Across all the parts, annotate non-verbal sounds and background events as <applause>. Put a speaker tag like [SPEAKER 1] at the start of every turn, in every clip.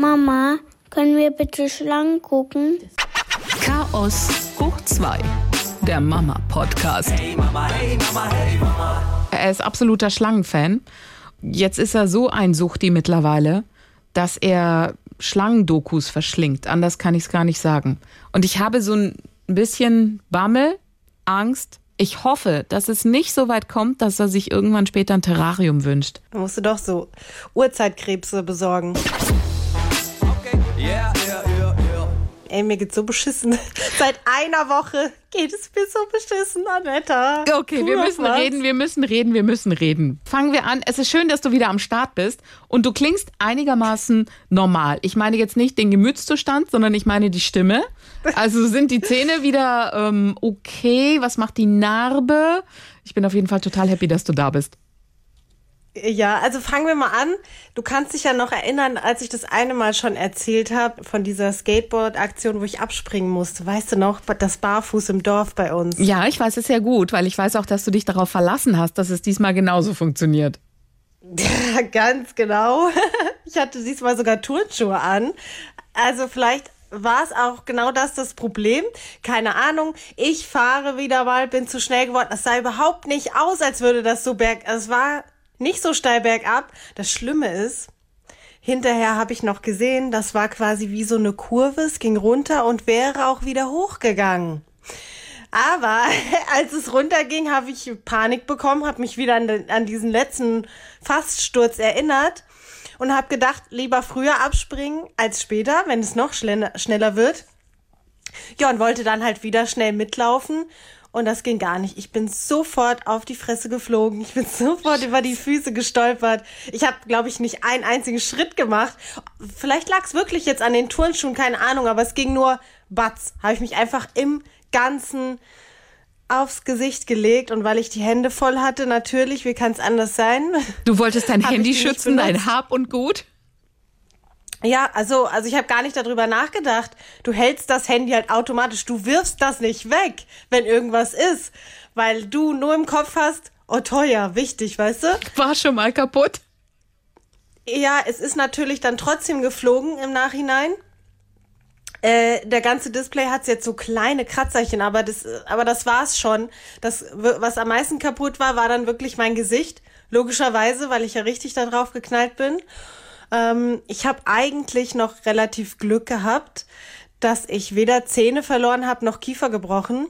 [SPEAKER 1] Mama, können wir bitte Schlangen gucken?
[SPEAKER 2] Chaos hoch 2. Der Mama-Podcast.
[SPEAKER 3] Hey Mama, hey Mama, hey Mama.
[SPEAKER 4] Er ist absoluter Schlangenfan. Jetzt ist er so ein Suchti mittlerweile, dass er Schlangendokus verschlingt. Anders kann ich es gar nicht sagen. Und ich habe so ein bisschen Bammel, Angst. Ich hoffe, dass es nicht so weit kommt, dass er sich irgendwann später ein Terrarium wünscht.
[SPEAKER 5] Da musst du doch so Urzeitkrebse besorgen. Ey, mir geht's so beschissen. <laughs> Seit einer Woche geht es mir so beschissen, Anetta.
[SPEAKER 4] Okay, wir müssen
[SPEAKER 5] was.
[SPEAKER 4] reden, wir müssen reden, wir müssen reden. Fangen wir an. Es ist schön, dass du wieder am Start bist und du klingst einigermaßen normal. Ich meine jetzt nicht den Gemütszustand, sondern ich meine die Stimme. Also sind die Zähne wieder ähm, okay? Was macht die Narbe? Ich bin auf jeden Fall total happy, dass du da bist.
[SPEAKER 5] Ja, also fangen wir mal an. Du kannst dich ja noch erinnern, als ich das eine Mal schon erzählt habe, von dieser Skateboard-Aktion, wo ich abspringen musste. Weißt du noch, das Barfuß im Dorf bei uns.
[SPEAKER 4] Ja, ich weiß es sehr gut, weil ich weiß auch, dass du dich darauf verlassen hast, dass es diesmal genauso funktioniert.
[SPEAKER 5] Ja, <laughs> ganz genau. <laughs> Ich hatte diesmal sogar Turnschuhe an. Also vielleicht war es auch genau das das Problem. Keine Ahnung. Ich fahre wieder mal, bin zu schnell geworden. Es sah überhaupt nicht aus, als würde das so berg. Es war nicht so steil bergab. Das Schlimme ist, hinterher habe ich noch gesehen, das war quasi wie so eine Kurve. Es ging runter und wäre auch wieder hochgegangen. Aber <laughs> als es runterging, habe ich Panik bekommen, habe mich wieder an, den, an diesen letzten Faststurz erinnert und habe gedacht, lieber früher abspringen als später, wenn es noch schneller, wird. Ja, und wollte dann halt wieder schnell mitlaufen. Und das ging gar nicht. Ich bin sofort auf die Fresse geflogen. Ich bin <laughs> sofort über die Füße gestolpert. Ich habe, glaube ich, nicht einen einzigen Schritt gemacht. Vielleicht lag es wirklich jetzt an den Turnschuhen, keine Ahnung, aber es ging nur batz. Habe ich mich einfach im Ganzen aufs Gesicht gelegt und weil ich die Hände voll hatte, natürlich, wie kann es anders sein?
[SPEAKER 4] Du wolltest dein <laughs> Handy schützen, dein? Hab und Gut.
[SPEAKER 5] Ja, also, also ich habe gar nicht darüber nachgedacht. Du hältst das Handy halt automatisch. Du wirfst das nicht weg, wenn irgendwas ist, weil du nur im Kopf hast, oh teuer, wichtig, weißt du?
[SPEAKER 4] War schon mal kaputt.
[SPEAKER 5] Ja, es ist natürlich dann trotzdem geflogen im Nachhinein. Äh, der ganze Display hat jetzt so kleine Kratzerchen, aber das, aber das war's schon. Das, was am meisten kaputt war, war dann wirklich mein Gesicht. Logischerweise, weil ich ja richtig da drauf geknallt bin. Ähm, ich habe eigentlich noch relativ Glück gehabt, dass ich weder Zähne verloren habe noch Kiefer gebrochen.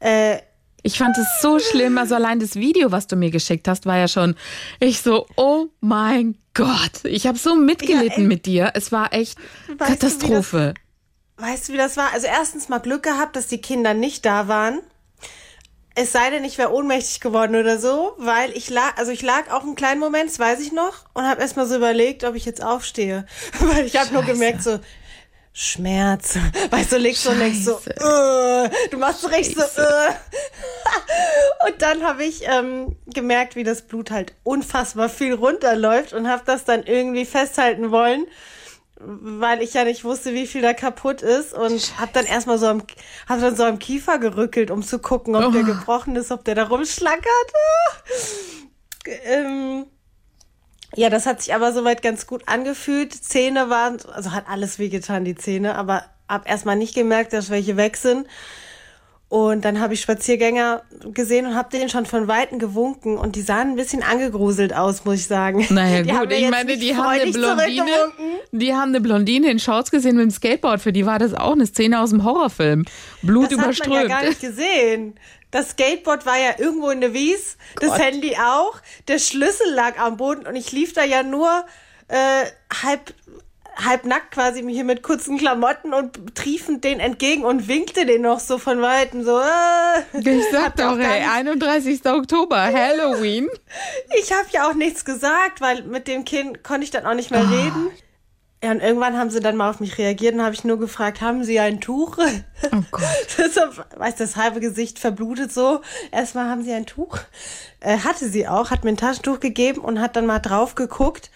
[SPEAKER 5] Äh,
[SPEAKER 4] Ich fand es so schlimm. Also allein das Video, was du mir geschickt hast, war ja schon. Ich so, oh mein Gott. Ich habe so mitgelitten
[SPEAKER 5] Ja, ey.
[SPEAKER 4] mit dir. Es war echt
[SPEAKER 5] Weißt du, wie
[SPEAKER 4] Katastrophe.
[SPEAKER 5] Weißt du, wie das war? Also erstens mal Glück gehabt, dass die Kinder nicht da waren. Es sei denn, ich wäre ohnmächtig geworden oder so, weil ich lag, also ich lag auch einen kleinen Moment, das weiß ich noch, und habe erst mal so überlegt, ob ich jetzt aufstehe. <laughs> weil ich habe nur gemerkt, so, Schmerz. <laughs> Weißt du, legst so und denkst so, äh, du machst so recht so, äh. <laughs> Und dann habe ich ähm, gemerkt, wie das Blut halt unfassbar viel runterläuft und habe das dann irgendwie festhalten wollen, weil ich ja nicht wusste, wie viel da kaputt ist und habe dann erstmal so am, hab dann so am Kiefer gerückelt, um zu gucken, ob der
[SPEAKER 4] Oh.
[SPEAKER 5] gebrochen ist, ob der da rumschlackert. ähm, ja, das hat sich aber soweit ganz gut angefühlt. Zähne waren, also hat alles wehgetan, die Zähne, aber hab erstmal nicht gemerkt, dass welche weg sind. Und dann habe ich Spaziergänger gesehen und habe denen schon von Weitem gewunken und die sahen ein bisschen angegruselt aus, muss ich sagen.
[SPEAKER 4] Naja <laughs>
[SPEAKER 5] Die
[SPEAKER 4] gut, ich meine, die haben eine Blondine. Die haben eine Blondine in Shorts gesehen mit dem Skateboard. Für die war das auch eine Szene aus dem Horrorfilm. Blut
[SPEAKER 5] Das hat man ja
[SPEAKER 4] überströmt.
[SPEAKER 5] gar nicht gesehen. Das Skateboard war ja irgendwo in der Wies, das
[SPEAKER 4] Gott.
[SPEAKER 5] Handy auch, der Schlüssel lag am Boden und ich lief da ja nur äh, halb halb nackt quasi hier mit kurzen Klamotten und triefend den entgegen und winkte den noch so von weitem so. Äh.
[SPEAKER 4] ich sag doch, ey,
[SPEAKER 5] nicht-
[SPEAKER 4] 31. Oktober, Halloween.
[SPEAKER 5] Ich habe ja auch nichts gesagt, weil mit dem Kind konnte ich dann auch nicht mehr
[SPEAKER 4] Ah.
[SPEAKER 5] reden. Ja, und irgendwann haben sie dann mal auf mich reagiert und habe ich nur gefragt, haben Sie ein Tuch?
[SPEAKER 4] Oh Gott. <laughs>
[SPEAKER 5] Deshalb, weißt du, das halbe Gesicht verblutet so. Erstmal haben sie ein Tuch. Äh, hatte sie auch, hat mir ein Taschentuch gegeben und hat dann mal drauf geguckt.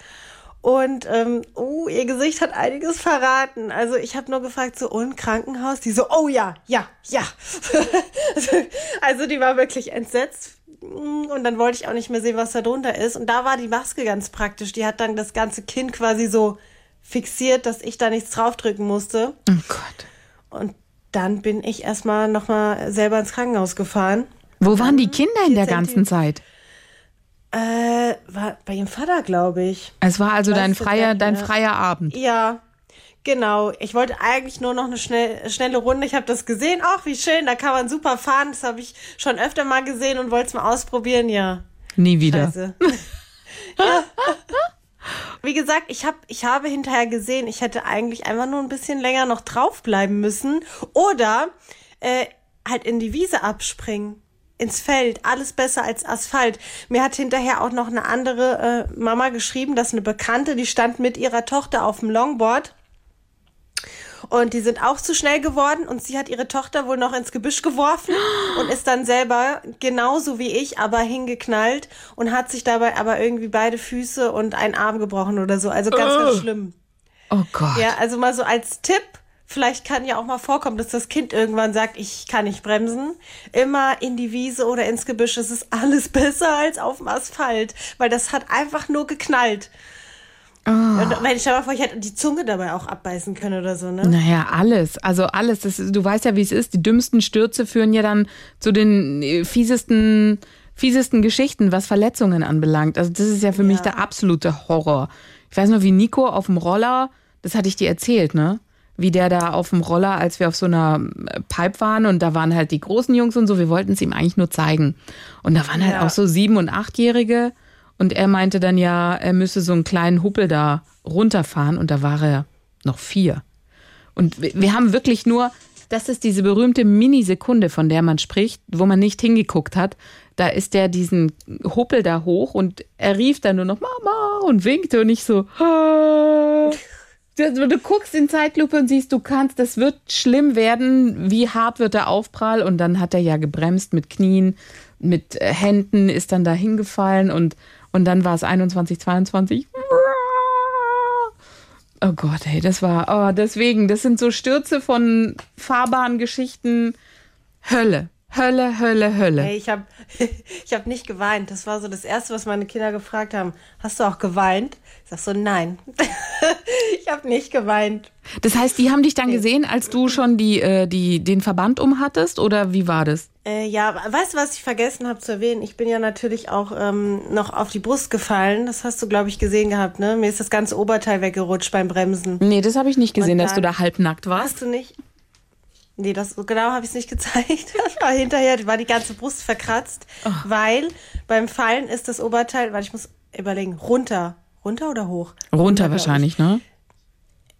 [SPEAKER 5] Und ähm, oh, ihr Gesicht hat einiges verraten. Also ich habe nur gefragt, so, und Krankenhaus? Die so, oh ja, ja, ja. <laughs> also die war wirklich entsetzt. Und dann wollte ich auch nicht mehr sehen, was da drunter ist. Und da war die Maske ganz praktisch. Die hat dann das ganze Kind quasi so fixiert, dass ich da nichts draufdrücken musste.
[SPEAKER 4] Oh Gott.
[SPEAKER 5] Und dann bin ich erstmal nochmal selber ins Krankenhaus gefahren.
[SPEAKER 4] Wo waren die Kinder in der ganzen Zeit?
[SPEAKER 5] Äh, war bei ihrem Vater, glaube ich.
[SPEAKER 4] Es war also dein freier, dein freier Abend.
[SPEAKER 5] Ja, genau. Ich wollte eigentlich nur noch eine schnell, schnelle Runde. Ich habe das gesehen. Ach, wie schön, da kann man super fahren. Das habe ich schon öfter mal gesehen und wollte es mal ausprobieren. Ja,
[SPEAKER 4] Nie wieder. <laughs>
[SPEAKER 5] ja. Wie gesagt, ich, hab, ich habe hinterher gesehen, ich hätte eigentlich einfach nur ein bisschen länger noch draufbleiben müssen. Oder äh, halt in die Wiese abspringen. Ins Feld. Alles besser als Asphalt. Mir hat hinterher auch noch eine andere äh, Mama geschrieben, dass eine Bekannte, die stand mit ihrer Tochter auf dem Longboard. Und die sind auch zu schnell geworden und sie hat ihre Tochter wohl noch ins Gebüsch geworfen und ist dann selber genauso wie ich, aber hingeknallt und hat sich dabei aber irgendwie beide Füße und einen Arm gebrochen oder so. Also ganz, ganz schlimm.
[SPEAKER 4] Oh Gott.
[SPEAKER 5] Ja, also mal so als Tipp, vielleicht kann ja auch mal vorkommen, dass das Kind irgendwann sagt, ich kann nicht bremsen. Immer in die Wiese oder ins Gebüsch, es ist alles <laughs> besser als auf dem Asphalt, weil das hat einfach nur geknallt. Und wenn ich stell mal vor, ich hätte die Zunge dabei auch abbeißen können oder so, ne?
[SPEAKER 4] Naja, alles. Also alles. Das, du weißt ja, wie es ist. Die dümmsten Stürze führen ja dann zu den äh, fiesesten, fiesesten Geschichten, was Verletzungen anbelangt. Also das ist ja für mich der absolute Horror. Ich weiß noch, wie Nico auf dem Roller, das hatte ich dir erzählt, ne? Wie der da auf dem Roller, als wir auf so einer äh, Pipe waren und da waren halt die großen Jungs und so, wir wollten es ihm eigentlich nur zeigen. Und da waren halt
[SPEAKER 5] Ja.
[SPEAKER 4] auch so sieben- und achtjährige und er meinte dann ja, er müsse so einen kleinen Huppel da runterfahren und da war er noch vier. Und wir- wir haben wirklich nur, das ist diese berühmte Minisekunde, von der man spricht, wo man nicht hingeguckt hat. Da ist der diesen Huppel da hoch und er rief dann nur noch Mama und winkte und ich so. "Ah." Du, du guckst in Zeitlupe und siehst, du kannst, das wird schlimm werden. Wie hart wird der Aufprall? Und dann hat er ja gebremst mit Knien, mit äh, Händen, ist dann da hingefallen und, und dann war es 21, 22. Oh Gott, ey, das war, oh, deswegen, das sind so Stürze von Fahrbahngeschichten. Hölle, Hölle, Hölle, Hölle.
[SPEAKER 5] Hey, ich habe <laughs> ich hab nicht geweint. Das war so das Erste, was meine Kinder gefragt haben. Hast du auch geweint? Ich sag so, nein. <laughs> ich habe nicht geweint.
[SPEAKER 4] Das heißt, die haben dich dann gesehen, als du schon die, äh, die, den Verband umhattest oder wie war das?
[SPEAKER 5] Äh, ja, weißt du, was ich vergessen habe zu erwähnen? Ich bin ja natürlich auch ähm, noch auf die Brust gefallen. Das hast du, glaube ich, gesehen gehabt, ne? Mir ist das ganze Oberteil weggerutscht beim Bremsen.
[SPEAKER 4] Nee, das habe ich nicht gesehen,
[SPEAKER 5] Und
[SPEAKER 4] dass du
[SPEAKER 5] dann-
[SPEAKER 4] da halbnackt warst.
[SPEAKER 5] Hast du nicht? Nee, das so genau habe ich es nicht gezeigt. <laughs> War hinterher war die ganze Brust verkratzt, weil beim Fallen ist das Oberteil, weil ich muss überlegen, runter, runter oder hoch?
[SPEAKER 4] Runter
[SPEAKER 5] glaub
[SPEAKER 4] wahrscheinlich, ne?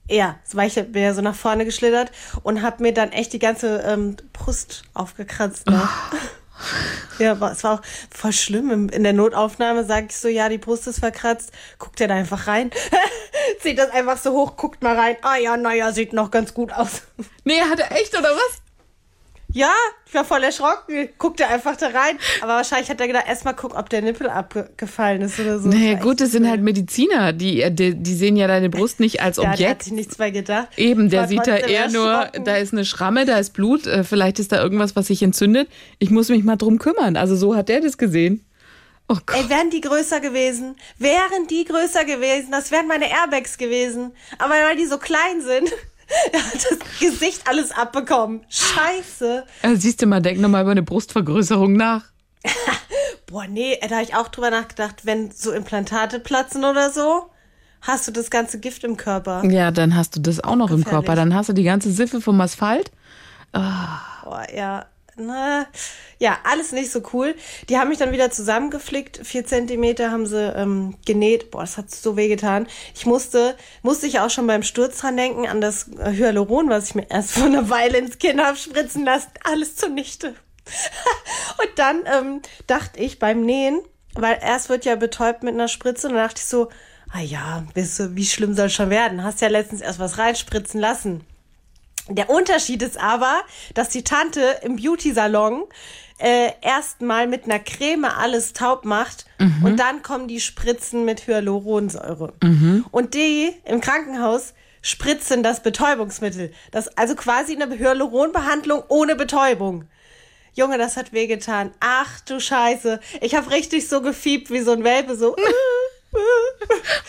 [SPEAKER 5] Ja, weil ich bin ja so nach vorne geschlittert und habe mir dann echt die ganze ähm, Brust aufgekratzt. Ne? Ja, aber es war auch voll schlimm. Im- In der Notaufnahme sage ich so, ja, die Brust ist verkratzt. Guckt er da einfach rein. <laughs> <laughs> Zieht das einfach so hoch, guckt mal rein. Ah ja, naja, sieht noch ganz gut aus. <laughs>
[SPEAKER 4] Nee, hat er echt oder was?
[SPEAKER 5] Ja, ich war voll erschrocken. Guckt er einfach da rein. Aber wahrscheinlich hat er gedacht, erstmal gucken, ob der Nippel abgefallen ist oder so. War
[SPEAKER 4] gut, das sind
[SPEAKER 5] cool.
[SPEAKER 4] halt Mediziner, die, äh, die, die sehen ja deine Brust nicht als
[SPEAKER 5] Ja, der hat
[SPEAKER 4] Objekt.
[SPEAKER 5] sich nichts bei gedacht.
[SPEAKER 4] Eben, der sieht da eher nur, da ist eine Schramme, da ist Blut, äh, vielleicht ist da irgendwas, was sich entzündet. Ich muss mich mal drum kümmern. Also so hat der das gesehen. Oh.
[SPEAKER 5] Ey, wären die größer gewesen, wären die größer gewesen, das wären meine Airbags gewesen. Aber weil die so klein sind, <laughs> hat das Gesicht alles abbekommen. Scheiße.
[SPEAKER 4] Also siehst du mal, denk nochmal über eine Brustvergrößerung nach. <laughs>
[SPEAKER 5] Boah, nee, da habe ich auch drüber nachgedacht, wenn so Implantate platzen oder so, hast du das ganze Gift im Körper.
[SPEAKER 4] Ja, dann hast du das auch noch im
[SPEAKER 5] Gefährlich.
[SPEAKER 4] Körper. Dann hast du die ganze Siffe vom Asphalt.
[SPEAKER 5] Boah, ja. Na, ja, alles nicht so cool. Die haben mich dann wieder zusammengeflickt. Vier Zentimeter haben sie ähm, genäht. Boah, das hat so weh getan. Ich musste, musste ich auch schon beim Sturz dran denken, an das Hyaluron, was ich mir erst vor einer Weile ins Kinn hab spritzen lassen. Alles zunichte. <laughs> Und dann ähm, dachte ich beim Nähen, weil erst wird ja betäubt mit einer Spritze, und dann dachte ich so, ah ja, wie schlimm soll schon werden? Hast ja letztens erst was reinspritzen lassen. Der Unterschied ist aber, dass die Tante im Beauty-Salon äh, erstmal mit einer Creme alles taub macht und dann kommen die Spritzen mit Hyaluronsäure. Und die im Krankenhaus spritzen das Betäubungsmittel. Das also quasi eine Hyaluronbehandlung ohne Betäubung. Junge, das hat wehgetan. Ach du Scheiße. Ich habe richtig so gefiebt wie so ein Welpe, so. <laughs>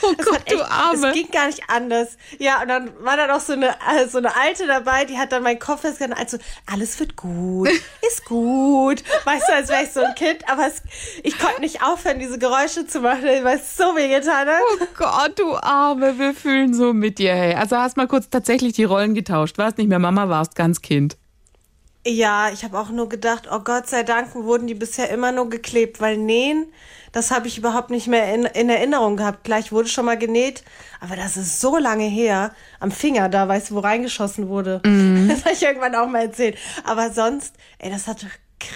[SPEAKER 4] Oh
[SPEAKER 5] Es
[SPEAKER 4] Gott,
[SPEAKER 5] echt,
[SPEAKER 4] du Arme.
[SPEAKER 5] Es ging gar nicht anders. Ja, und dann war da noch so eine, äh, so eine Alte dabei, die hat dann meinen Kopf festgehalten, also, alles wird gut, <laughs> ist gut. Weißt du, als wäre ich so ein Kind, aber es, ich konnte nicht aufhören, diese Geräusche zu machen, weil es so wehgetan hat.
[SPEAKER 4] Oh Gott, du Arme, wir fühlen so mit dir, hey. Also hast mal kurz tatsächlich die Rollen getauscht. Warst nicht mehr Mama, warst ganz Kind.
[SPEAKER 5] Ja, ich habe auch nur gedacht, oh Gott sei Dank wurden die bisher immer nur geklebt, weil nähen, das habe ich überhaupt nicht mehr in, in Erinnerung gehabt. Gleich wurde schon mal genäht, aber das ist so lange her. Am Finger da, weißt du, wo reingeschossen wurde. <laughs> Das habe ich irgendwann auch mal erzählt. Aber sonst, ey, das hat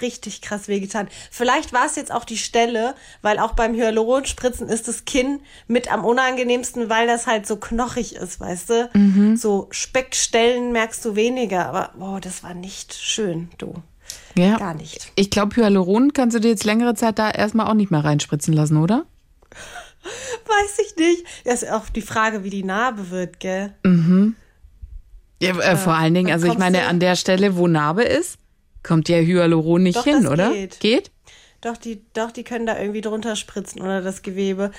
[SPEAKER 5] richtig krass wehgetan. Vielleicht war es jetzt auch die Stelle, weil auch beim Hyaluronspritzen ist das Kinn mit am unangenehmsten, weil das halt so knochig ist, weißt du? So Speckstellen merkst du weniger, aber boah, das war nicht schön, du.
[SPEAKER 4] Ja.
[SPEAKER 5] Gar nicht.
[SPEAKER 4] Ich glaube, Hyaluron kannst du dir jetzt längere Zeit da erstmal auch nicht mehr reinspritzen lassen, oder? <laughs>
[SPEAKER 5] Weiß ich nicht. Das ist auch die Frage, wie die Narbe wird, gell?
[SPEAKER 4] Ja, äh, vor allen Dingen, also ich meine, an der Stelle, wo Narbe ist, kommt ja Hyaluron nicht
[SPEAKER 5] Doch,
[SPEAKER 4] hin, oder?
[SPEAKER 5] geht.
[SPEAKER 4] Geht?
[SPEAKER 5] Doch, die, doch, die können da irgendwie drunter spritzen oder das Gewebe.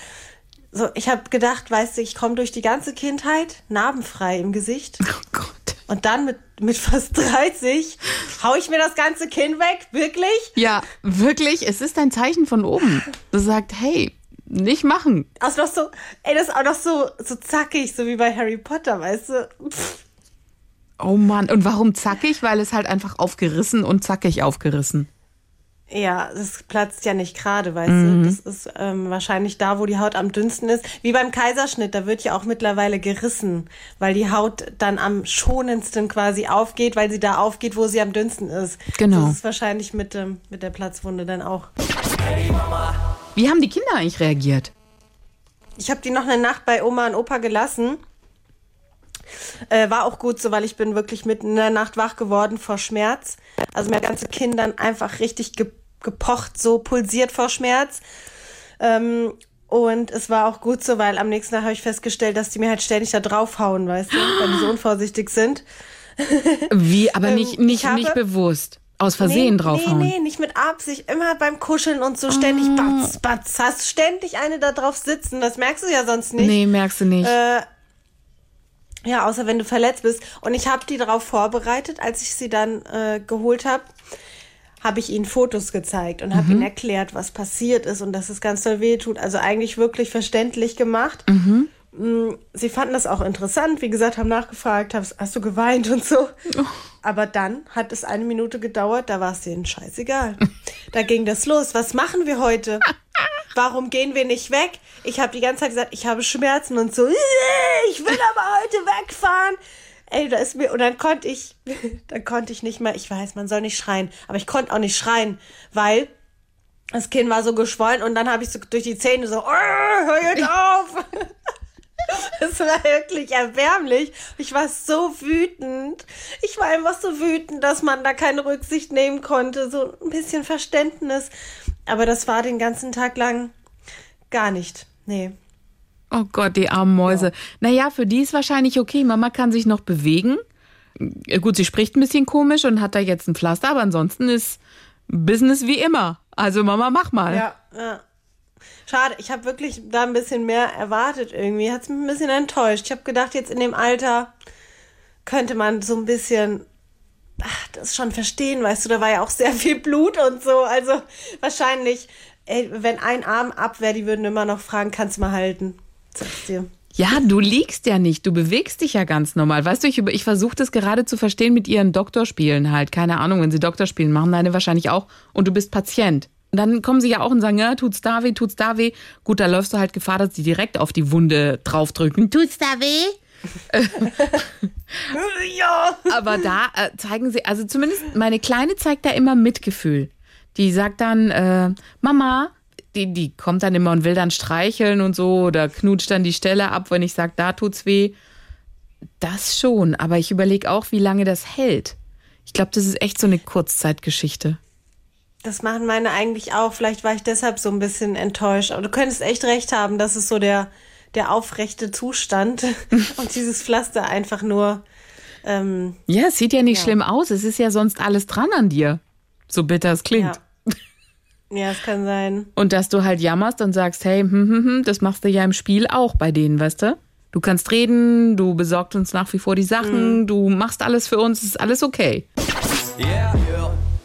[SPEAKER 5] So, ich habe gedacht, weißt du, ich komme durch die ganze Kindheit narbenfrei im Gesicht. <laughs>
[SPEAKER 4] Oh Gott.
[SPEAKER 5] Und dann mit, mit fast 30 hau ich mir das ganze Kinn weg, wirklich?
[SPEAKER 4] Ja, wirklich, es ist ein Zeichen von oben. Das sagt, hey, nicht machen.
[SPEAKER 5] Auch noch so, ey, das ist auch noch so, so zackig, so wie bei Harry Potter, weißt du? Pff,
[SPEAKER 4] Oh Mann, und warum zackig? Weil es halt einfach aufgerissen und zackig aufgerissen.
[SPEAKER 5] Ja, das platzt ja nicht gerade, weißt du? Das ist ähm, wahrscheinlich da, wo die Haut am dünnsten ist. Wie beim Kaiserschnitt, da wird ja auch mittlerweile gerissen, weil die Haut dann am schonendsten quasi aufgeht, weil sie da aufgeht, wo sie am dünnsten ist.
[SPEAKER 4] Genau.
[SPEAKER 5] Das ist wahrscheinlich mit, ähm, mit der Platzwunde dann auch.
[SPEAKER 4] Wie haben die Kinder eigentlich reagiert?
[SPEAKER 5] Ich habe die noch eine Nacht bei Oma und Opa gelassen. Äh, war auch gut so, weil ich bin wirklich mitten in der Nacht wach geworden vor Schmerz. Also mein ganze Kind dann einfach richtig ge gepocht, so pulsiert vor Schmerz. Ähm, und es war auch gut so, weil am nächsten Tag habe ich festgestellt, dass die mir halt ständig da draufhauen, weißt du, weil die so unvorsichtig sind.
[SPEAKER 4] Wie, aber nicht,
[SPEAKER 5] Ähm,
[SPEAKER 4] nicht,
[SPEAKER 5] ich habe-
[SPEAKER 4] nicht bewusst. Aus Versehen draufhauen.
[SPEAKER 5] Nee, nee, nicht mit Absicht. Immer beim Kuscheln und so ständig batz, batz. Hast ständig eine da drauf sitzen. Das merkst du ja sonst nicht.
[SPEAKER 4] Nee, merkst du nicht.
[SPEAKER 5] Äh, Ja, außer wenn du verletzt bist. Und ich habe die darauf vorbereitet, als ich sie dann äh, geholt habe, habe ich ihnen Fotos gezeigt und habe ihnen erklärt, was passiert ist und dass es ganz doll weh tut. Also eigentlich wirklich verständlich gemacht. Mm, Sie fanden das auch interessant, wie gesagt, haben nachgefragt, hast, hast du geweint und so. Aber dann hat es eine Minute gedauert, da war es denen scheißegal. <laughs> Da ging das los. Was machen wir heute? Warum gehen wir nicht weg? Ich habe die ganze Zeit gesagt, ich habe Schmerzen und so. "Äh, Ich will aber heute wegfahren. Ey, da ist mir und dann konnte ich, <laughs> dann konnte ich nicht mehr. Ich weiß, man soll nicht schreien, aber ich konnte auch nicht schreien, weil das Kind war so geschwollen und dann habe ich so durch die Zähne so, "Äh, hör jetzt <laughs> auf. <laughs> Es war wirklich erbärmlich. Ich war so wütend. Ich war einfach so wütend, dass man da keine Rücksicht nehmen konnte. So ein bisschen Verständnis. Aber das war den ganzen Tag lang gar nicht. Nee.
[SPEAKER 4] Oh Gott, die armen Mäuse. Naja, für die ist wahrscheinlich okay. Mama kann sich noch bewegen. Gut, sie spricht ein bisschen komisch und hat da jetzt ein Pflaster, aber ansonsten ist Business wie immer. Also Mama, mach mal.
[SPEAKER 5] Ja, ja. Schade, ich habe wirklich da ein bisschen mehr erwartet irgendwie. Hat's mich ein bisschen enttäuscht. Ich habe gedacht, jetzt in dem Alter könnte man so ein bisschen ach, das schon verstehen, weißt du, da war ja auch sehr viel Blut und so. Also wahrscheinlich, ey, wenn ein Arm ab wäre, die würden immer noch fragen, kannst du mal halten? Sag's dir.
[SPEAKER 4] Ja, du liegst ja nicht, du bewegst dich ja ganz normal. Weißt du, ich, ich versuche das gerade zu verstehen mit ihren Doktorspielen halt. Keine Ahnung, wenn sie Doktorspielen machen, deine wahrscheinlich auch. Und du bist Patient. Und dann kommen sie ja auch und sagen, ja, tut's da weh, tut's da weh. Gut, da läufst du halt Gefahr, dass sie direkt auf die Wunde draufdrücken. Tut's da weh?
[SPEAKER 5] Ja.
[SPEAKER 4] Aber da äh, zeigen sie, also zumindest meine Kleine zeigt da immer Mitgefühl. Die sagt dann, äh, Mama, die, die kommt dann immer und will dann streicheln und so oder knutscht dann die Stelle ab, wenn ich sage, da tut's weh. Das schon, aber ich überlege auch, wie lange das hält. Ich glaube, das ist echt so eine Kurzzeitgeschichte.
[SPEAKER 5] Das machen meine eigentlich auch. Vielleicht war ich deshalb so ein bisschen enttäuscht. Aber du könntest echt recht haben, das ist so der, der aufrechte Zustand <laughs> und dieses Pflaster einfach nur. Ähm,
[SPEAKER 4] Ja, es sieht ja nicht schlimm aus. Es ist ja sonst alles dran an dir. So bitter es klingt.
[SPEAKER 5] ja. Ja, es kann sein.
[SPEAKER 4] Und dass du halt jammerst und sagst, hey, hm, hm, hm, das machst du ja im Spiel auch bei denen, weißt du? Du kannst reden, du besorgst uns nach wie vor die Sachen, du machst alles für uns, ist alles okay.
[SPEAKER 3] Yeah.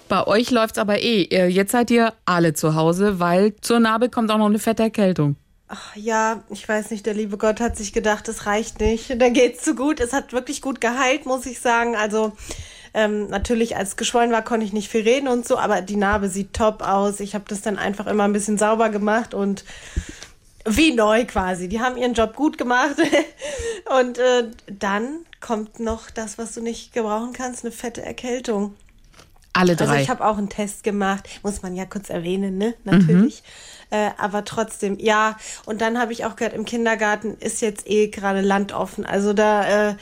[SPEAKER 4] Bei euch läuft's aber eh. Ihr- Jetzt seid ihr alle zu Hause, weil zur Narbe kommt auch noch eine fette Erkältung.
[SPEAKER 5] Ach, ja, ich weiß nicht, der liebe Gott hat sich gedacht, es reicht nicht. <laughs> Da geht's zu gut. Es hat wirklich gut geheilt, muss ich sagen. Also ähm, natürlich, als es geschwollen war, konnte ich nicht viel reden und so, aber die Narbe sieht top aus. Ich habe das dann einfach immer ein bisschen sauber gemacht und wie neu quasi. Die haben ihren Job gut gemacht. <laughs> und äh, dann kommt noch das, was du nicht gebrauchen kannst, eine fette Erkältung.
[SPEAKER 4] Alle drei.
[SPEAKER 5] Also ich habe auch einen Test gemacht, muss man ja kurz erwähnen, ne? Natürlich. Äh, aber trotzdem, ja. Und dann habe ich auch gehört, im Kindergarten ist jetzt eh gerade landoffen. Also da äh,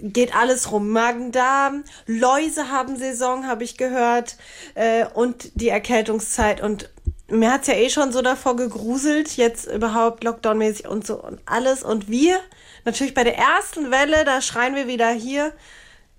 [SPEAKER 5] geht alles rum. Magen-Darm, Läuse haben Saison, habe ich gehört. Äh, und die Erkältungszeit. Und mir hat's ja eh schon so davor gegruselt, jetzt überhaupt Lockdown-mäßig und so und alles. Und wir, natürlich bei der ersten Welle, da schreien wir wieder hier,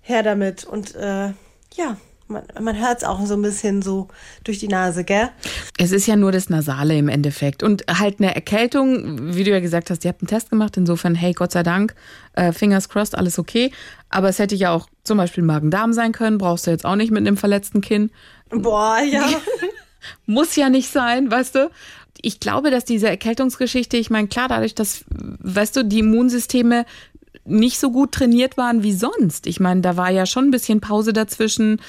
[SPEAKER 5] her damit. Und äh, ja, man, man hört's auch so ein bisschen so durch die Nase, gell?
[SPEAKER 4] Es ist ja nur das Nasale im Endeffekt. Und halt eine Erkältung, wie du ja gesagt hast, ihr habt einen Test gemacht, insofern, hey, Gott sei Dank, äh, fingers crossed, alles okay. Aber es hätte ja auch zum Beispiel Magen-Darm sein können, brauchst du jetzt auch nicht mit einem verletzten Kinn.
[SPEAKER 5] Boah, ja. <laughs>
[SPEAKER 4] Muss ja nicht sein, weißt du? Ich glaube, dass diese Erkältungsgeschichte, ich meine, klar, dadurch, dass, weißt du, die Immunsysteme nicht so gut trainiert waren wie sonst. Ich meine, da war ja schon ein bisschen Pause dazwischen,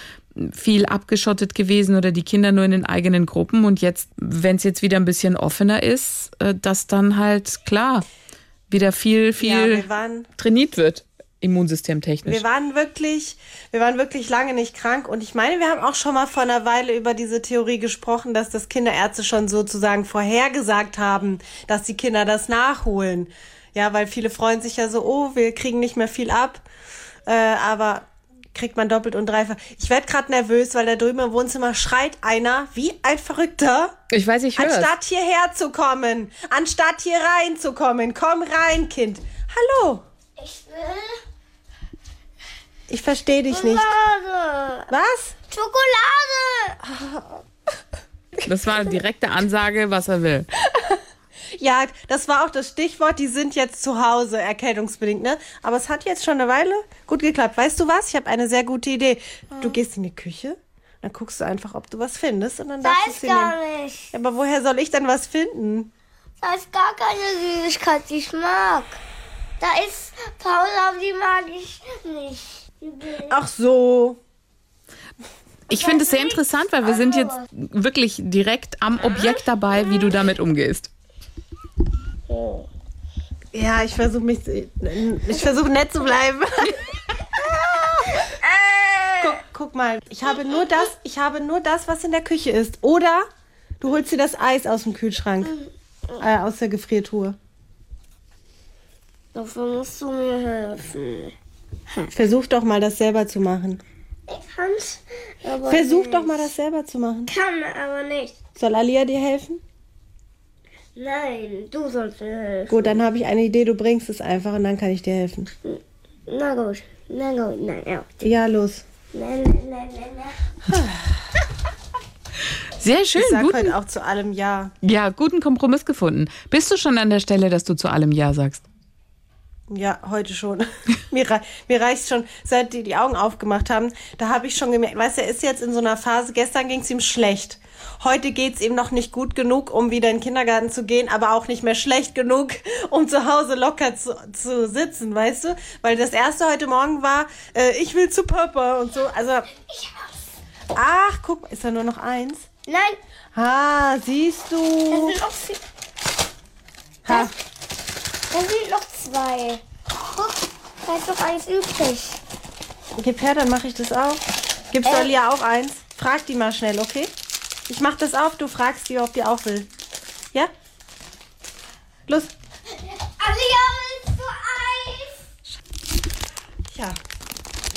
[SPEAKER 4] viel abgeschottet gewesen oder die Kinder nur in den eigenen Gruppen. Und jetzt, wenn es jetzt wieder ein bisschen offener ist, äh, dass dann halt klar wieder viel,
[SPEAKER 5] ja,
[SPEAKER 4] viel
[SPEAKER 5] wir waren,
[SPEAKER 4] trainiert wird, immunsystemtechnisch.
[SPEAKER 5] wir waren wirklich, wir waren wirklich lange nicht krank. Und ich meine, wir haben auch schon mal vor einer Weile über diese Theorie gesprochen, dass das Kinderärzte schon sozusagen vorhergesagt haben, dass die Kinder das nachholen. Ja, weil viele freuen sich ja so, oh, wir kriegen nicht mehr viel ab. Äh, aber kriegt man doppelt und dreifach. Ich werde gerade nervös, weil da drüben im Wohnzimmer schreit einer wie ein Verrückter.
[SPEAKER 4] Ich weiß, ich höre
[SPEAKER 5] Anstatt hierher zu kommen, anstatt hier reinzukommen, komm rein, Kind. Hallo,
[SPEAKER 1] Ich will
[SPEAKER 5] ich verstehe dich nicht.
[SPEAKER 1] Schokolade.
[SPEAKER 5] Was?
[SPEAKER 1] Schokolade. <laughs>
[SPEAKER 4] Das war eine direkte Ansage, was er will.
[SPEAKER 5] Ja, das war auch das Stichwort. Die sind jetzt zu Hause, erkältungsbedingt, ne? Aber es hat jetzt schon eine Weile gut geklappt. Weißt du was? Ich habe eine sehr gute Idee. Du gehst in die Küche, dann guckst du einfach, ob du was findest und dann
[SPEAKER 1] Da
[SPEAKER 5] darfst du
[SPEAKER 1] ist
[SPEAKER 5] sie
[SPEAKER 1] gar
[SPEAKER 5] nehmen.
[SPEAKER 1] nicht.
[SPEAKER 5] Aber woher soll ich denn was finden?
[SPEAKER 1] Da ist gar keine Süßigkeit, die ich mag. Da ist Paula, die mag ich nicht.
[SPEAKER 5] Ach so.
[SPEAKER 4] Ich finde es sehr interessant, weil wir sind jetzt wirklich direkt am Objekt dabei, wie du damit umgehst.
[SPEAKER 5] Ja, ich versuche mich, ich versuche nett zu bleiben. guck, guck mal, ich habe nur das, ich habe nur das, was in der Küche ist. Oder du holst dir das Eis aus dem Kühlschrank, äh, aus der Gefriertruhe.
[SPEAKER 1] Dafür musst du mir helfen.
[SPEAKER 5] Versuch doch mal, das selber zu machen.
[SPEAKER 1] Ich kann's, aber
[SPEAKER 5] Versuch
[SPEAKER 1] nicht.
[SPEAKER 5] doch mal, das selber zu machen.
[SPEAKER 1] Kann aber nicht.
[SPEAKER 5] Soll Alia dir helfen?
[SPEAKER 1] Nein, du sollst mir helfen.
[SPEAKER 5] Gut, dann habe ich eine Idee. Du bringst es einfach und dann kann ich dir helfen.
[SPEAKER 1] Na gut, na gut, nein, ja.
[SPEAKER 5] Ja, los.
[SPEAKER 1] Nein, nein, nein, nein, nein.
[SPEAKER 4] Sehr schön,
[SPEAKER 5] Ich sag
[SPEAKER 4] guten,
[SPEAKER 5] heute auch zu allem Ja.
[SPEAKER 4] ja, guten Kompromiss gefunden. Bist du schon an der Stelle, dass du zu allem Ja sagst?
[SPEAKER 5] Ja, heute schon. <laughs> mir, rei mir reicht schon, seit die die Augen aufgemacht haben, da habe ich schon gemerkt, weißt du, er ist jetzt in so einer Phase, gestern ging es ihm schlecht. Heute geht's ihm noch nicht gut genug, um wieder in den Kindergarten zu gehen, aber auch nicht mehr schlecht genug, <laughs> um zu Hause locker zu, zu sitzen, weißt du? Weil das erste heute Morgen war, äh, ich will zu Papa und so. Also, ach, guck, ist da nur noch eins?
[SPEAKER 1] Nein,
[SPEAKER 5] Ah, siehst
[SPEAKER 1] es
[SPEAKER 5] du.
[SPEAKER 1] sind noch vier.
[SPEAKER 5] Ha.
[SPEAKER 1] Es sind noch zwei. Guck, da ist noch eins übrig.
[SPEAKER 5] Gib her, dann mache ich das auf. Gibst du
[SPEAKER 1] Äh.
[SPEAKER 5] Alia auch eins? Frag die mal schnell, okay? Ich mach das auf, du fragst die, ob die auch will. Ja? Los.
[SPEAKER 1] Also ja, willst du Eis?
[SPEAKER 5] Ja.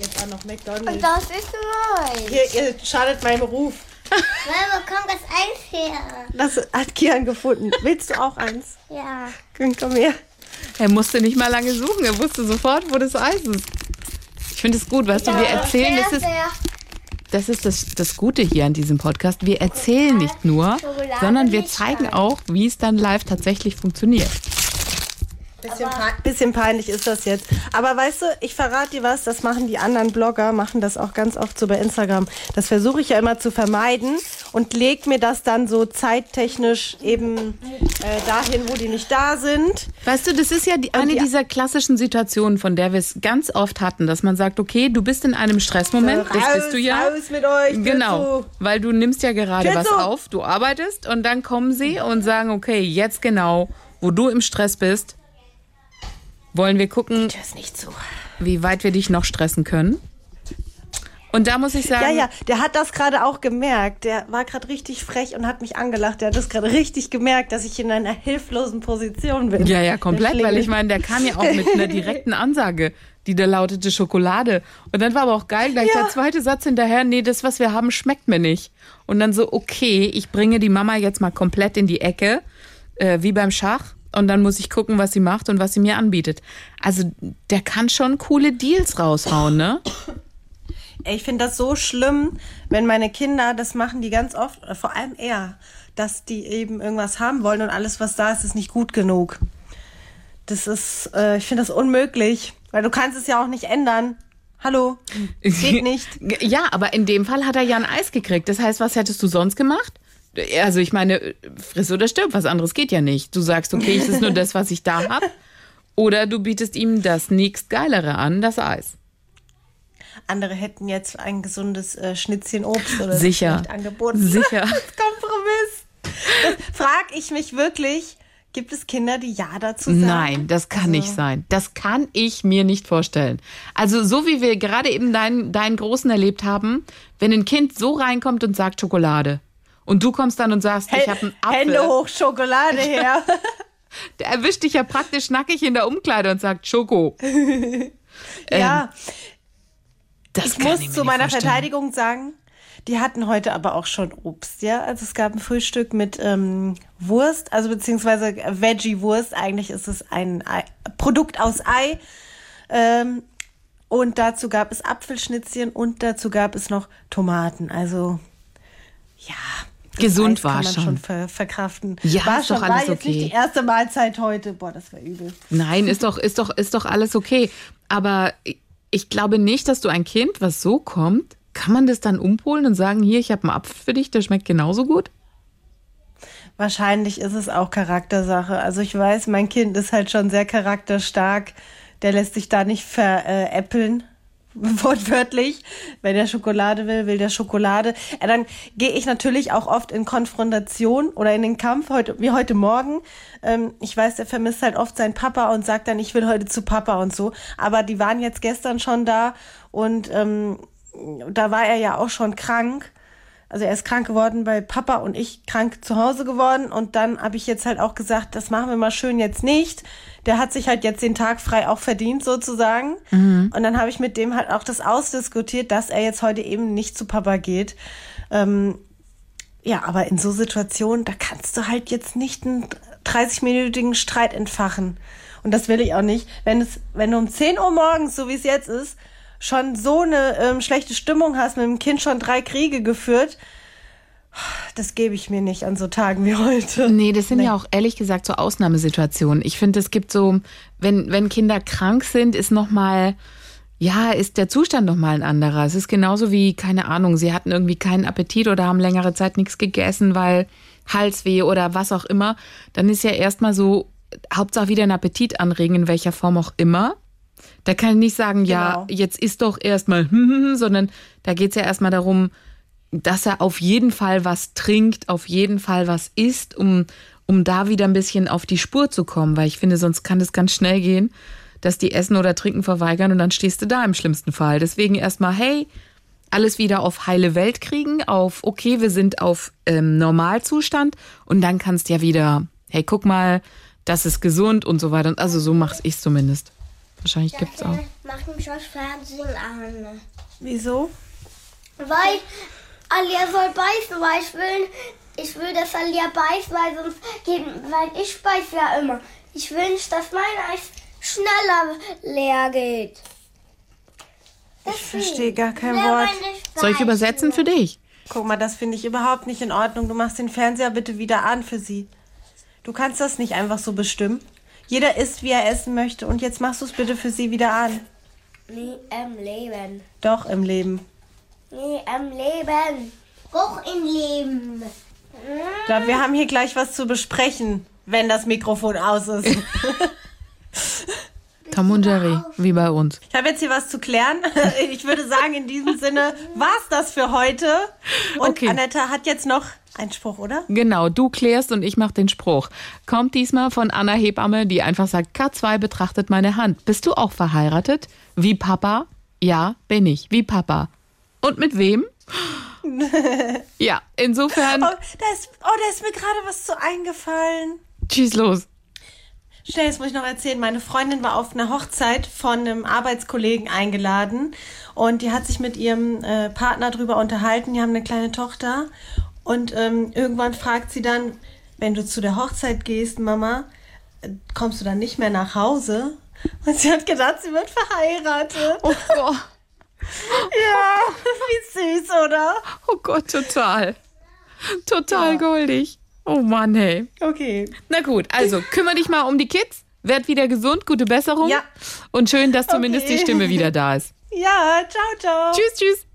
[SPEAKER 5] Jetzt auch noch
[SPEAKER 1] Und
[SPEAKER 5] McDonalds.
[SPEAKER 1] das ist neu.
[SPEAKER 5] Hier, ihr schadet meinem Ruf. <laughs>
[SPEAKER 1] Mama, komm das Eis her.
[SPEAKER 5] Das hat Kian gefunden. Willst du auch eins?
[SPEAKER 1] Ja.
[SPEAKER 5] Komm, komm her.
[SPEAKER 4] Er musste nicht mal lange suchen, er wusste sofort, wo das Eis ist. Ich finde es gut, weißt du, wir erzählen, das ist, das, ist das, das Gute hier an diesem Podcast. Wir erzählen nicht nur, sondern wir zeigen auch, wie es dann live tatsächlich funktioniert.
[SPEAKER 5] Bisschen, pein bisschen peinlich ist das jetzt. Aber weißt du, ich verrate dir was, das machen die anderen Blogger, machen das auch ganz oft so bei Instagram. Das versuche ich ja immer zu vermeiden und leg mir das dann so zeittechnisch eben äh, dahin, wo die nicht da sind.
[SPEAKER 4] Weißt du, das ist ja die, eine
[SPEAKER 5] die-
[SPEAKER 4] dieser klassischen Situationen, von der wir es ganz oft hatten, dass man sagt, okay, du bist in einem Stressmoment, das
[SPEAKER 5] raus,
[SPEAKER 4] bist du ja.
[SPEAKER 5] raus mit euch.
[SPEAKER 4] Genau,
[SPEAKER 5] Tschüss.
[SPEAKER 4] weil du nimmst ja gerade
[SPEAKER 5] Tschüss.
[SPEAKER 4] was auf, du arbeitest und dann kommen sie und sagen, okay, jetzt genau, wo du im Stress bist, wollen wir gucken, wie weit wir dich noch stressen können. Und da muss ich sagen,
[SPEAKER 5] Ja, ja, der hat das gerade auch gemerkt. Der war gerade richtig frech und hat mich angelacht. Der hat das gerade richtig gemerkt, dass ich in einer hilflosen Position bin.
[SPEAKER 4] Ja, ja, komplett, weil ich meine, der kam ja auch mit einer direkten Ansage, die da lautete Schokolade. Und dann war aber auch geil, gleich
[SPEAKER 5] Ja.
[SPEAKER 4] der zweite Satz hinterher, nee, das, was wir haben, schmeckt mir nicht. Und dann so, okay, ich bringe die Mama jetzt mal komplett in die Ecke, äh, wie beim Schach. Und dann muss ich gucken, was sie macht und was sie mir anbietet. Also, der kann schon coole Deals raushauen, ne?
[SPEAKER 5] Ich finde das so schlimm, wenn meine Kinder, das machen die ganz oft, oder vor allem er, dass die eben irgendwas haben wollen und alles, was da ist, ist nicht gut genug. Das ist, äh, ich finde das unmöglich, weil du kannst es ja auch nicht ändern. Hallo, <laughs> geht nicht.
[SPEAKER 4] Ja, aber in dem Fall hat er ja ein Eis gekriegt. Das heißt, was hättest du sonst gemacht? Also ich meine, friss oder stirb, was anderes geht ja nicht. Du sagst, okay, es ist nur <laughs> das, was ich da hab. Oder du bietest ihm das nächst geilere an, das Eis.
[SPEAKER 5] Andere hätten jetzt ein gesundes äh, Schnitzchen Obst oder so
[SPEAKER 4] Sicher.
[SPEAKER 5] angeboten. <laughs>
[SPEAKER 4] Sicher.
[SPEAKER 5] Kompromiss. Das frag ich mich wirklich, gibt es Kinder, die Ja dazu sagen?
[SPEAKER 4] Nein, das kann nicht sein. Das kann ich mir nicht vorstellen. Also so wie wir gerade eben deinen, deinen Großen erlebt haben, wenn ein Kind so reinkommt und sagt Schokolade und du kommst dann und sagst, ich habe einen Apfel,
[SPEAKER 5] Hände hoch, Schokolade <laughs> her.
[SPEAKER 4] der erwischt dich ja praktisch nackig in der Umkleide und sagt Schoko. <laughs>
[SPEAKER 5] ja,
[SPEAKER 4] Das
[SPEAKER 5] ich muss
[SPEAKER 4] mir
[SPEAKER 5] zu meiner
[SPEAKER 4] vorstellen.
[SPEAKER 5] Verteidigung sagen, die hatten heute aber auch schon Obst, ja. Also es gab ein Frühstück mit ähm, Wurst, also beziehungsweise Veggie-Wurst. Eigentlich ist es ein Ei, Produkt aus Ei. Ähm, und dazu gab es Apfelschnitzchen und dazu gab es noch Tomaten. Also ja. Das
[SPEAKER 4] Gesund
[SPEAKER 5] Eis
[SPEAKER 4] war
[SPEAKER 5] kann man
[SPEAKER 4] schon.
[SPEAKER 5] schon ver verkraften.
[SPEAKER 4] Ja,
[SPEAKER 5] war
[SPEAKER 4] ist doch
[SPEAKER 5] schon,
[SPEAKER 4] alles
[SPEAKER 5] war jetzt nicht die erste Mahlzeit heute. Boah, das war übel.
[SPEAKER 4] Nein, ist doch, ist doch, ist doch alles okay. Aber ich glaube nicht, dass du ein Kind, was so kommt, kann man das dann umpolen und sagen, hier, ich habe einen Apfel für dich, der schmeckt genauso gut?
[SPEAKER 5] Wahrscheinlich ist es auch Charaktersache. Also ich weiß, mein Kind ist halt schon sehr charakterstark. Der lässt sich da nicht veräppeln. <laughs> Wortwörtlich. Wenn er Schokolade will, will der Schokolade. Ja, dann gehe ich natürlich auch oft in Konfrontation oder in den Kampf, heute, wie heute Morgen. Ähm, ich weiß, der vermisst halt oft seinen Papa und sagt dann, ich will heute zu Papa und so. Aber die waren jetzt gestern schon da und ähm, da war er ja auch schon krank. Also er ist krank geworden, weil Papa und ich krank zu Hause geworden. Und dann habe ich jetzt halt auch gesagt, das machen wir mal schön jetzt nicht. Der hat sich halt jetzt den Tag frei auch verdient sozusagen. Und dann habe ich mit dem halt auch das ausdiskutiert, dass er jetzt heute eben nicht zu Papa geht. Ähm, ja, aber in so Situationen, da kannst du halt jetzt nicht einen 30-minütigen Streit entfachen. Und das will ich auch nicht. Wenn es, wenn du um 10 Uhr morgens, so wie es jetzt ist, schon so eine ähm, schlechte Stimmung hast, mit dem Kind schon drei Kriege geführt, das gebe ich mir nicht an so Tagen wie heute.
[SPEAKER 4] Nee, das sind ja auch ehrlich gesagt so Ausnahmesituationen. Ich finde, es gibt so, wenn, wenn Kinder krank sind, ist nochmal, ja, ist der Zustand nochmal ein anderer. Es ist genauso wie, keine Ahnung, sie hatten irgendwie keinen Appetit oder haben längere Zeit nichts gegessen, weil Halsweh oder was auch immer. Dann ist ja erstmal so, Hauptsache wieder einen Appetit anregen, in welcher Form auch immer. Da kann ich nicht sagen, ja,
[SPEAKER 5] Genau.
[SPEAKER 4] jetzt isst doch erstmal, sondern da geht's ja erstmal darum, dass er auf jeden Fall was trinkt, auf jeden Fall was isst, um, um da wieder ein bisschen auf die Spur zu kommen, weil ich finde, sonst kann das ganz schnell gehen, dass die Essen oder Trinken verweigern und dann stehst du da im schlimmsten Fall. Deswegen erstmal, hey, alles wieder auf heile Welt kriegen, auf, okay, wir sind auf ähm, Normalzustand und dann kannst ja wieder, hey, guck mal, das ist gesund und so weiter. Und Also so mach's ich zumindest. Wahrscheinlich gibt's auch.
[SPEAKER 1] Mach mich das Fernsehen an.
[SPEAKER 5] Wieso?
[SPEAKER 1] Weil Alia soll beißen, weil ich will, ich will, dass Alia beißt, weil sonst geht, weil ich beiß ja immer. Ich will nicht, dass mein Eis schneller leer geht.
[SPEAKER 5] Ich verstehe gar kein Wort.
[SPEAKER 4] Soll ich übersetzen für dich?
[SPEAKER 5] Guck mal, das finde ich überhaupt nicht in Ordnung. Du machst den Fernseher bitte wieder an für sie. Du kannst das nicht einfach so bestimmen. Jeder isst, wie er essen möchte. Und jetzt machst du es bitte für sie wieder an.
[SPEAKER 1] Nie im Leben.
[SPEAKER 5] Doch, im Leben.
[SPEAKER 1] Nie im Leben. Hoch im Leben.
[SPEAKER 5] Ich glaube, wir haben hier gleich was zu besprechen, wenn das Mikrofon aus ist. <laughs> <laughs>
[SPEAKER 4] Jerry, wie bei uns.
[SPEAKER 5] Ich habe jetzt hier was zu klären. <laughs> Ich würde sagen, in diesem Sinne war's das für heute. Und
[SPEAKER 4] Okay.
[SPEAKER 5] Annette hat jetzt noch einen Spruch, oder?
[SPEAKER 4] Genau, du klärst und ich mach den Spruch. Kommt diesmal von Anna Hebamme, die einfach sagt, K2 betrachtet meine Hand. Bist du auch verheiratet? Wie Papa? Ja, bin ich. Wie Papa. Und mit wem? <laughs> ja, insofern,
[SPEAKER 5] Oh, da ist, oh, da ist mir gerade was zu eingefallen.
[SPEAKER 4] schieß los.
[SPEAKER 5] Schnell, das muss ich noch erzählen. Meine Freundin war auf einer Hochzeit von einem Arbeitskollegen eingeladen und die hat sich mit ihrem äh, Partner drüber unterhalten. Die haben eine kleine Tochter und ähm, irgendwann fragt sie dann, wenn du zu der Hochzeit gehst, Mama, äh, kommst du dann nicht mehr nach Hause? Und sie hat gedacht, sie wird verheiratet.
[SPEAKER 4] Oh Gott, <laughs>
[SPEAKER 5] Ja, wie süß, oder?
[SPEAKER 4] oh Gott, total. Total goldig. Oh Mann, hey.
[SPEAKER 5] Okay.
[SPEAKER 4] Na gut, also kümmere dich mal um die Kids. Werd wieder gesund, gute Besserung.
[SPEAKER 5] Ja.
[SPEAKER 4] Und schön, dass zumindest
[SPEAKER 5] Okay.
[SPEAKER 4] die Stimme wieder da ist.
[SPEAKER 5] Ja, ciao, ciao.
[SPEAKER 4] Tschüss, tschüss.